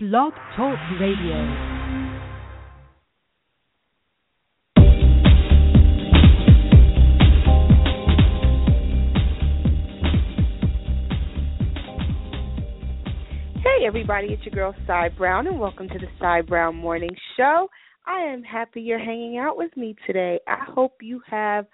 Blog Talk Radio. Hey everybody, it's your girl Cy Brown and welcome to the Cy Brown Morning Show. I am happy you're hanging out with me today. I hope you have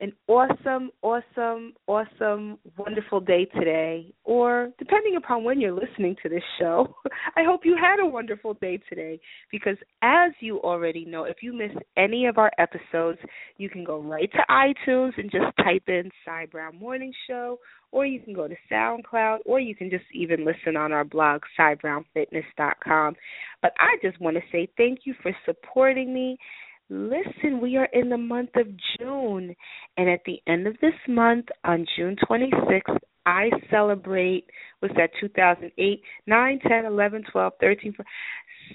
an awesome, awesome, awesome, wonderful day today, or depending upon when you're listening to this show, I hope you had a wonderful day today. Because as you already know, if you missed any of our episodes, you can go right to iTunes and just type in Cy Brown Morning Show, or you can go to SoundCloud, or you can just even listen on our blog, CyBrownFitness.com. But I just want to say thank you for supporting me Listen, we are in the month of June, and at the end of this month, on June 26th, I celebrate, was that 2008, 9, 10, 11, 12, 13, 14,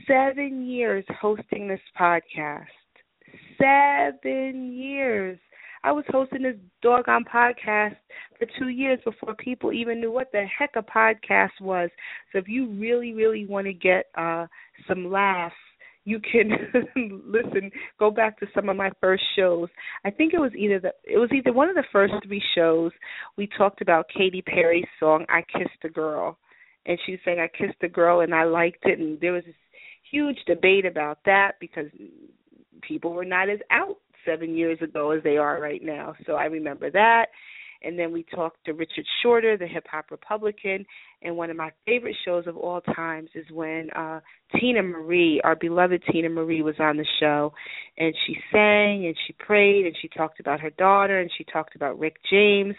seven years hosting this podcast. Seven years. I was hosting this doggone podcast for two years before people even knew what the heck a podcast was. So if you really, really want to get uh some laughs you can listen go back to some of my first shows. I think it was either the it was either one of the first three shows we talked about katy perry's song i kissed a girl. And she was saying i kissed a girl and i liked it. And there was this huge debate about that because people were not as out seven years ago as they are right now. So i remember that and then we talked to Richard Shorter, the hip hop Republican. And one of my favorite shows of all times is when uh Teena Marie, our beloved Teena Marie, was on the show and she sang and she prayed and she talked about her daughter and she talked about Rick James.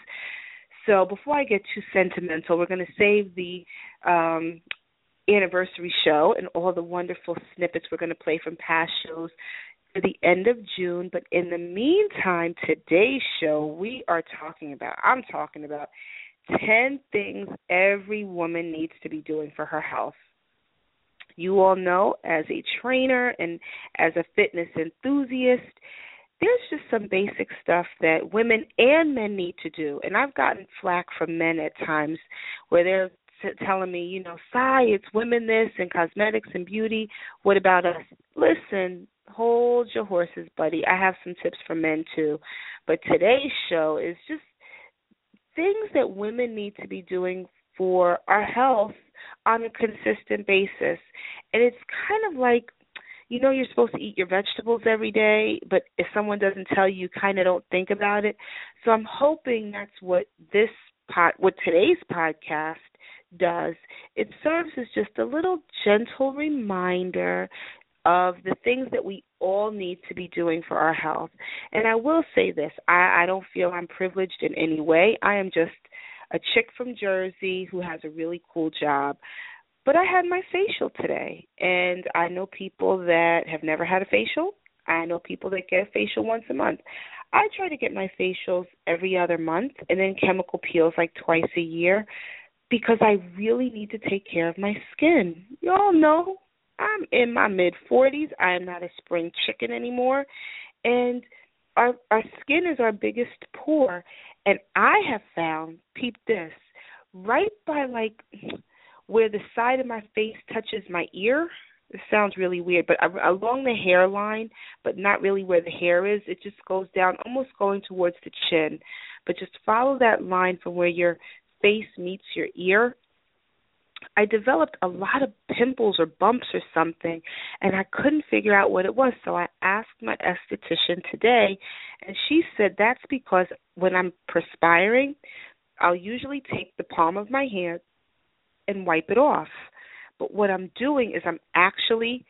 So before I get too sentimental, we're going to save the um anniversary show and all the wonderful snippets we're going to play from past shows the end of June. But in the meantime, today's show, we are talking about, I'm talking about 10 things every woman needs to be doing for her health. You all know, as a trainer and as a fitness enthusiast, there's just some basic stuff that women and men need to do. And I've gotten flack from men at times where they're telling me, you know, Cy, it's women this and cosmetics and beauty. What about us? Listen, hold your horses, buddy. I have some tips for men too. But today's show is just things that women need to be doing for our health on a consistent basis. And it's kind of like you know you're supposed to eat your vegetables every day, but if someone doesn't tell you, you kind of don't think about it. So I'm hoping that's what this pod, what today's podcast does. It serves as just a little gentle reminder of the things that we all need to be doing for our health. And I will say this I, I don't feel I'm privileged in any way. I am just a chick from Jersey who has a really cool job. But I had my facial today, and I know people that have never had a facial. I know people that get a facial once a month. I try to get my facials every other month and then chemical peels like twice a year because I really need to take care of my skin. You all know I'm in my mid 40s. I am not a spring chicken anymore. And our our skin is our biggest pore and I have found peep this right by like where the side of my face touches my ear. It sounds really weird, but along the hairline, but not really where the hair is. It just goes down, almost going towards the chin. But just follow that line from where your face meets your ear I developed a lot of pimples or bumps or something, and I couldn't figure out what it was. So I asked my esthetician today, and she said that's because when I'm perspiring, I'll usually take the palm of my hand and wipe it off. But what I'm doing is I'm actually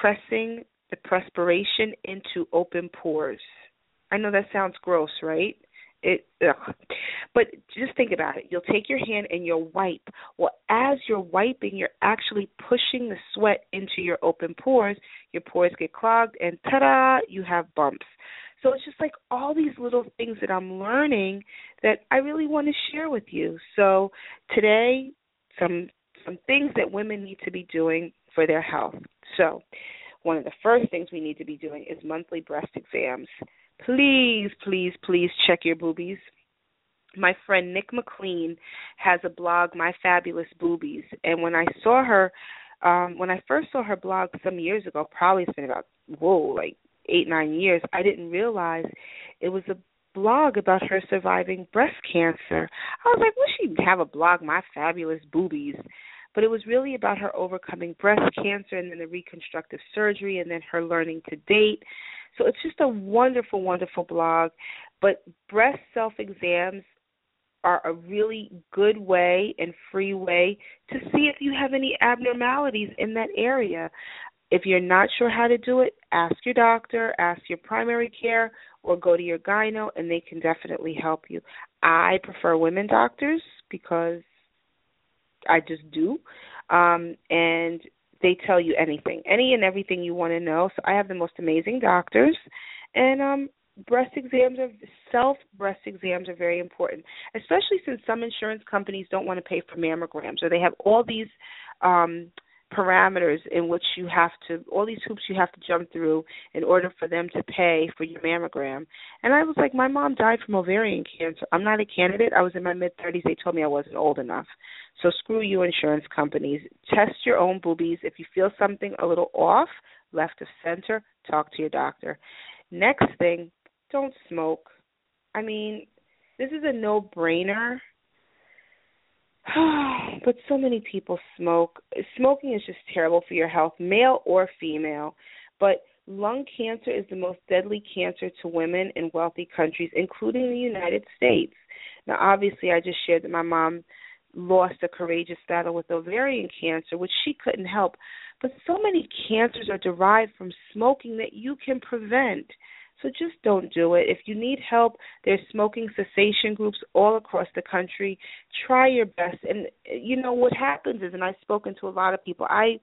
pressing the perspiration into open pores. I know that sounds gross, right? It ugh. but just think about it. You'll take your hand and you'll wipe. Well as you're wiping you're actually pushing the sweat into your open pores. Your pores get clogged and ta-da you have bumps. So it's just like all these little things that i'm learning that i really want to share with you. So today some some things that women need to be doing for their health. So one of the first things we need to be doing is monthly breast exams please, please, please check your boobies. My friend Nick McLean has a blog, My Fabulous Boobies, and when I saw her Um, when I first saw her blog some years ago, probably it's been about whoa, like eight nine years. I didn't realize it was a blog about her surviving breast cancer. I was like, will she have a blog, My Fabulous Boobies? But it was really about her overcoming breast cancer and then the reconstructive surgery and then her learning to date. So it's just a wonderful, wonderful blog. But breast self exams are a really good way and free way to see if you have any abnormalities in that area. If you're not sure how to do it, ask your doctor, ask your primary care, or go to your gyno, and they can definitely help you. I prefer women doctors because I just do, um, and they tell you anything, any and everything you want to know. So I have the most amazing doctors, and um, breast exams are self breast exams are very important, especially since some insurance companies don't want to pay for mammograms or they have all these um parameters in which you have to all these hoops you have to jump through in order for them to pay for your mammogram. And I was like, my mom died from ovarian cancer. I'm not a candidate. I was in my mid 30s. They told me I wasn't old enough. So screw you insurance companies. Test your own boobies. If you feel something a little off, left of center, talk to your doctor. Next thing, don't smoke. I mean, this is a no-brainer but so many people smoke. Smoking is just terrible for your health, male or female. But lung cancer is the most deadly cancer to women in wealthy countries, including the United States. Now, obviously, I just shared that my mom lost a courageous battle with ovarian cancer, which she couldn't help. But so many cancers are derived from smoking that you can prevent. So just don't do it. If you need help, there's smoking cessation groups all across the country. Try your best. And you know what happens is and I've spoken to a lot of people. I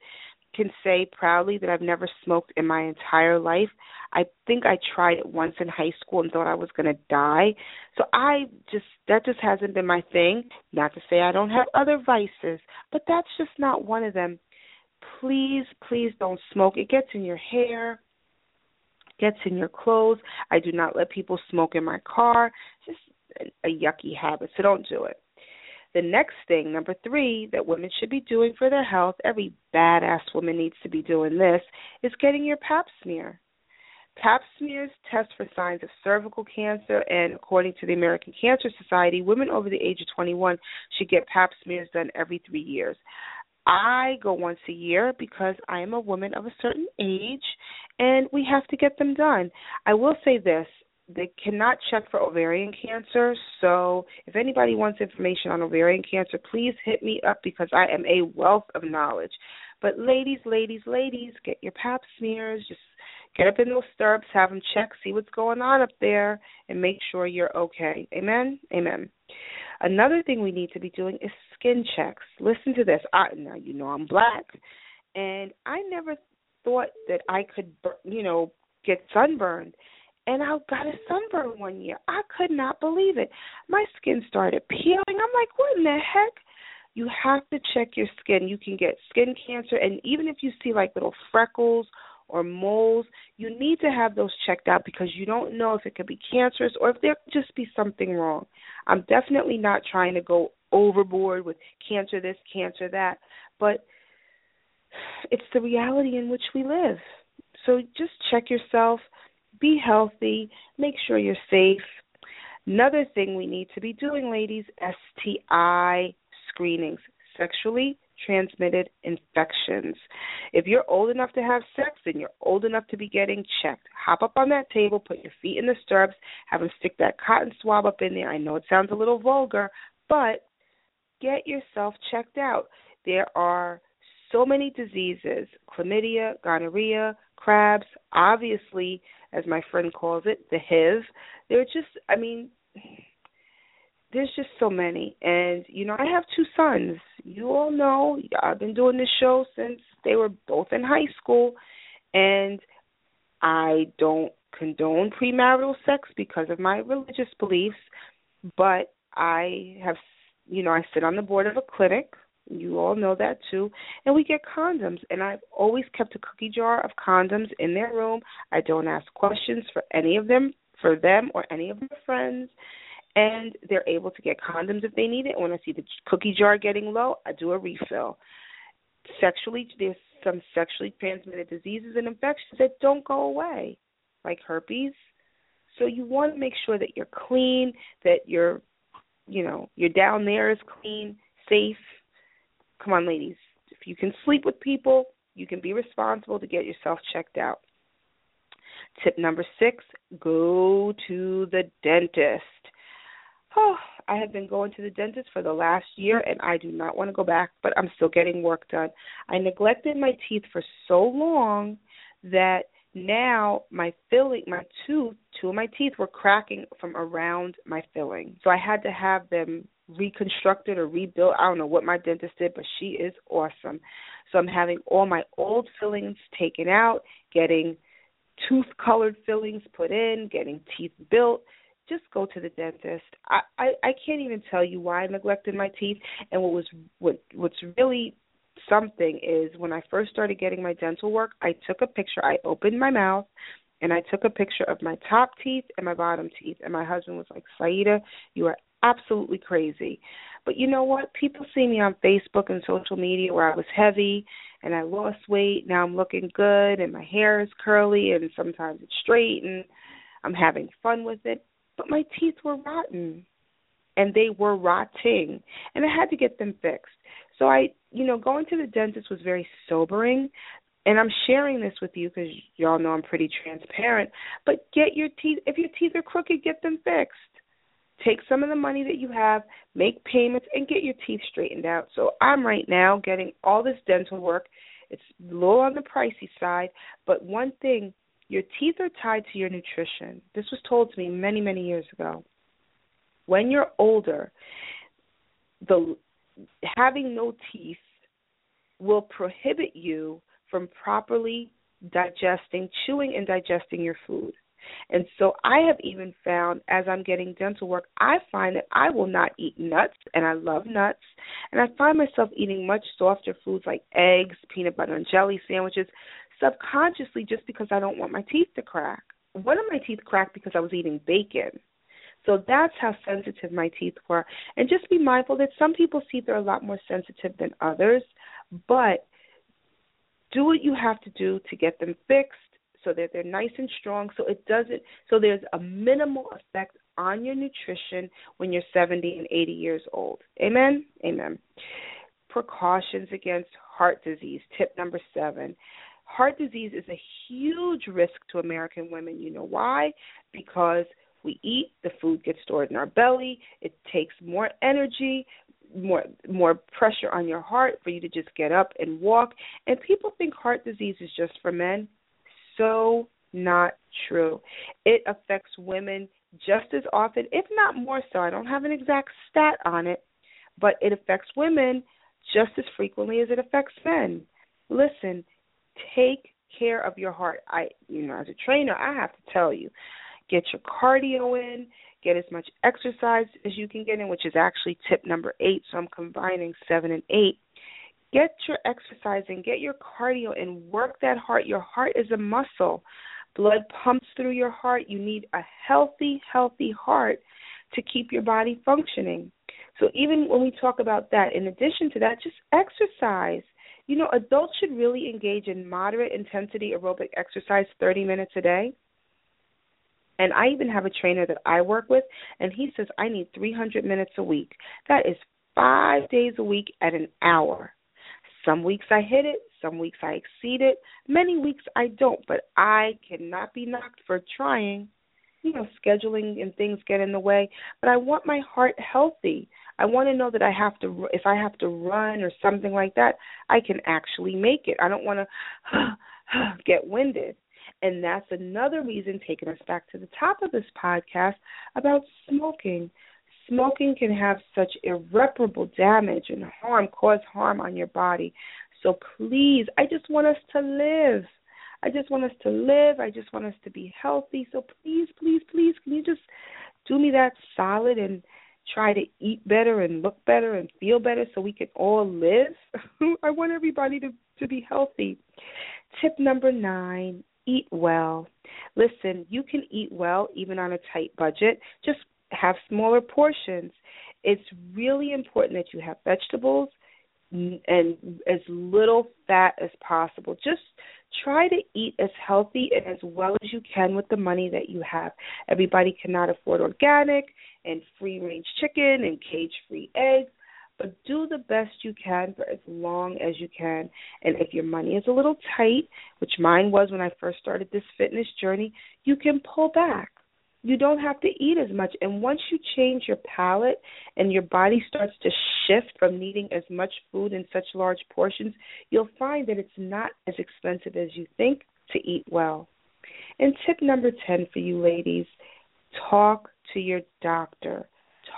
can say proudly that I've never smoked in my entire life. I think I tried it once in high school and thought I was going to die. So I just that just hasn't been my thing. Not to say I don't have other vices, but that's just not one of them. Please, please don't smoke. It gets in your hair gets in your clothes. I do not let people smoke in my car. It's just a yucky habit, so don't do it. The next thing, number three, that women should be doing for their health, every badass woman needs to be doing this, is getting your pap smear. Pap smears test for signs of cervical cancer, and according to the American Cancer Society, women over the age of 21 should get pap smears done every three years. I go once a year because I am a woman of a certain age and we have to get them done. I will say this they cannot check for ovarian cancer. So if anybody wants information on ovarian cancer, please hit me up because I am a wealth of knowledge. But ladies, ladies, ladies, get your pap smears. Just get up in those stirrups, have them check, see what's going on up there, and make sure you're okay. Amen? Amen. Another thing we need to be doing is skin checks. Listen to this. I, now you know I'm black, and I never thought that I could, you know, get sunburned. And I got a sunburn one year. I could not believe it. My skin started peeling. I'm like, what in the heck? You have to check your skin. You can get skin cancer, and even if you see like little freckles or moles, you need to have those checked out because you don't know if it could be cancerous or if there could just be something wrong. I'm definitely not trying to go overboard with cancer this, cancer that, but it's the reality in which we live. So just check yourself, be healthy, make sure you're safe. Another thing we need to be doing, ladies, STI screenings, sexually transmitted infections. If you're old enough to have sex, then you're old enough to be getting checked. Hop up on that table, put your feet in the stirrups, have them stick that cotton swab up in there. I know it sounds a little vulgar, but get yourself checked out. There are so many diseases chlamydia, gonorrhea, crabs, obviously, as my friend calls it, the HIV. They're just, I mean, there's just so many. And, you know, I have two sons. You all know, I've been doing this show since they were both in high school. And I don't condone premarital sex because of my religious beliefs, but I have, you know, I sit on the board of a clinic. You all know that too. And we get condoms. And I've always kept a cookie jar of condoms in their room. I don't ask questions for any of them, for them or any of their friends and they're able to get condoms if they need it. When I see the cookie jar getting low, I do a refill. sexually there's some sexually transmitted diseases and infections that don't go away, like herpes. So you want to make sure that you're clean, that you're, you know, your down there is clean, safe. Come on, ladies. If you can sleep with people, you can be responsible to get yourself checked out. Tip number six go to the dentist. Oh, I have been going to the dentist for the last year and I do not want to go back, but I'm still getting work done. I neglected my teeth for so long that now my filling my tooth two of my teeth were cracking from around my filling. So I had to have them reconstructed or rebuilt. I don't know what my dentist did, but she is awesome. So I'm having all my old fillings taken out, getting tooth colored fillings put in, getting teeth built. Just go to the dentist. I, I I can't even tell you why I neglected my teeth. And what was what what's really something is when I first started getting my dental work, I took a picture. I opened my mouth and I took a picture of my top teeth and my bottom teeth. And my husband was like, Saideh, you are absolutely crazy. But you know what? People see me on Facebook and social media where I was heavy and I lost weight. Now I'm looking good and my hair is curly and sometimes it's straight and I'm having fun with it. But my teeth were rotten and they were rotting and I had to get them fixed. So I, you know, going to the dentist was very sobering and I'm sharing this with you because y'all know I'm pretty transparent. But get your teeth, if your teeth are crooked, get them fixed. Take some of the money that you have, make payments, and get your teeth straightened out. So I'm right now getting all this dental work. It's a little on the pricey side, but one thing your teeth are tied to your nutrition. This was told to me many, many years ago. When you're older, the having no teeth will prohibit you from properly digesting, chewing and digesting your food. And so I have even found as I'm getting dental work, I find that I will not eat nuts, and I love nuts. And I find myself eating much softer foods like eggs, peanut butter and jelly sandwiches, subconsciously just because I don't want my teeth to crack. One of my teeth cracked because I was eating bacon. So that's how sensitive my teeth were. And just be mindful that some people's teeth are a lot more sensitive than others, but do what you have to do to get them fixed so that they're nice and strong so it doesn't so there's a minimal effect on your nutrition when you're 70 and 80 years old. Amen. Amen. Precautions against heart disease. Tip number 7. Heart disease is a huge risk to American women. You know why? Because we eat, the food gets stored in our belly, it takes more energy, more more pressure on your heart for you to just get up and walk. And people think heart disease is just for men so not true. It affects women just as often, if not more so. I don't have an exact stat on it, but it affects women just as frequently as it affects men. Listen, take care of your heart. I, you know, as a trainer, I have to tell you, get your cardio in, get as much exercise as you can get in, which is actually tip number eight. So I'm combining seven and eight. Get your exercise and get your cardio and work that heart. Your heart is a muscle. Blood pumps through your heart. You need a healthy, healthy heart to keep your body functioning. So even when we talk about that, in addition to that, just exercise. You know, adults should really engage in moderate intensity aerobic exercise 30 minutes a day. And I even have a trainer that I work with, and he says I need 300 minutes a week. That is five days a week at an hour. Some weeks I hit it, some weeks I exceed it, many weeks I don't, but I cannot be knocked for trying. You know, scheduling and things get in the way, but I want my heart healthy. I want to know that I have to if I have to run or something like that, I can actually make it. I don't want to get winded. And that's another reason taking us back to the top of this podcast about smoking smoking can have such irreparable damage and harm, cause harm on your body. So please, I just want us to live. I just want us to live. I just want us to be healthy. So please, please, please, can you just do me that solid and try to eat better and look better and feel better so we can all live? I want everybody to to be healthy. Tip number 9, eat well. Listen, you can eat well even on a tight budget. Just have smaller portions. It's really important that you have vegetables, and as little fat as possible. Just try to eat as healthy and as well as you can with the money that you have. Everybody cannot afford organic and free range chicken and cage free eggs, but do the best you can for as long as you can. And if your money is a little tight, which mine was when I first started this fitness journey, you can pull back you don't have to eat as much. And once you change your palate and your body starts to shift from needing as much food in such large portions, you'll find that it's not as expensive as you think to eat well. And tip number 10 for you ladies talk to your doctor.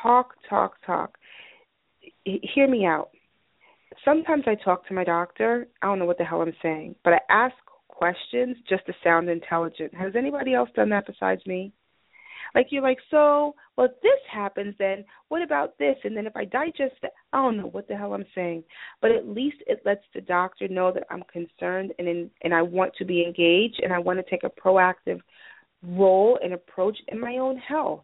Talk, talk, talk. Hear me out. Sometimes I talk to my doctor. I don't know what the hell I'm saying, but I ask questions just to sound intelligent. Has anybody else done that besides me? Like you're like, so well, this happens, then what about this? And then if I digest it, I don't know what the hell I'm saying. But at least it lets the doctor know that I'm concerned and in, and I want to be engaged and I want to take a proactive role and approach in my own health.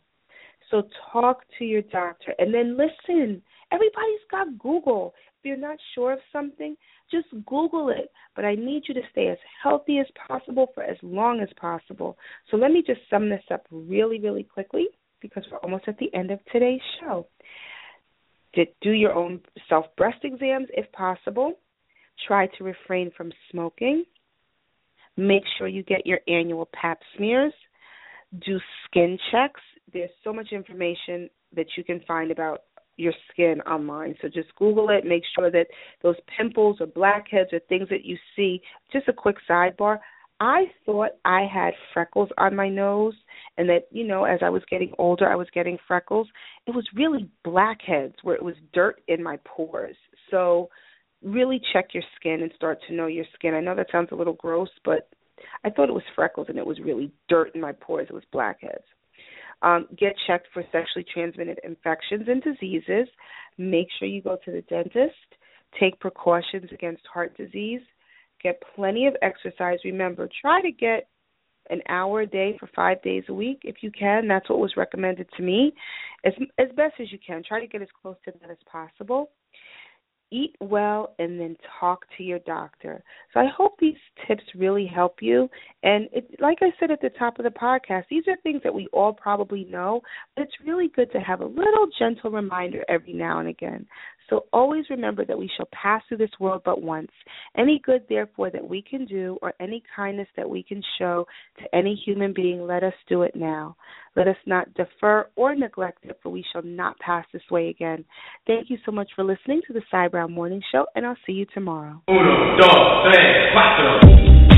So talk to your doctor and then listen. Everybody's got Google. If you're not sure of something, just Google it. But I need you to stay as healthy as possible for as long as possible. So let me just sum this up really, really quickly because we're almost at the end of today's show. Do your own self breast exams if possible. Try to refrain from smoking. Make sure you get your annual pap smears. Do skin checks. There's so much information that you can find about your skin online. So just Google it. Make sure that those pimples or blackheads or things that you see. Just a quick sidebar. I thought I had freckles on my nose and that, you know, as I was getting older, I was getting freckles. It was really blackheads where it was dirt in my pores. So really check your skin and start to know your skin. I know that sounds a little gross, but I thought it was freckles and it was really dirt in my pores. It was blackheads. Um, get checked for sexually transmitted infections and diseases. Make sure you go to the dentist. Take precautions against heart disease. Get plenty of exercise. Remember, try to get an hour a day for five days a week if you can. That's what was recommended to me, as as best as you can. Try to get as close to that as possible eat well and then talk to your doctor. So I hope these tips really help you. And it, like I said at the top of the podcast, these are things that we all probably know, but it's really good to have a little gentle reminder every now and again. So always remember that we shall pass through this world but once. Any good, therefore, that we can do or any kindness that we can show to any human being, let us do it now. Let us not defer or neglect it, for we shall not pass this way again. Thank you so much for listening to the Cy Brown Morning Show, and I'll see you tomorrow. Uno, dos, tres.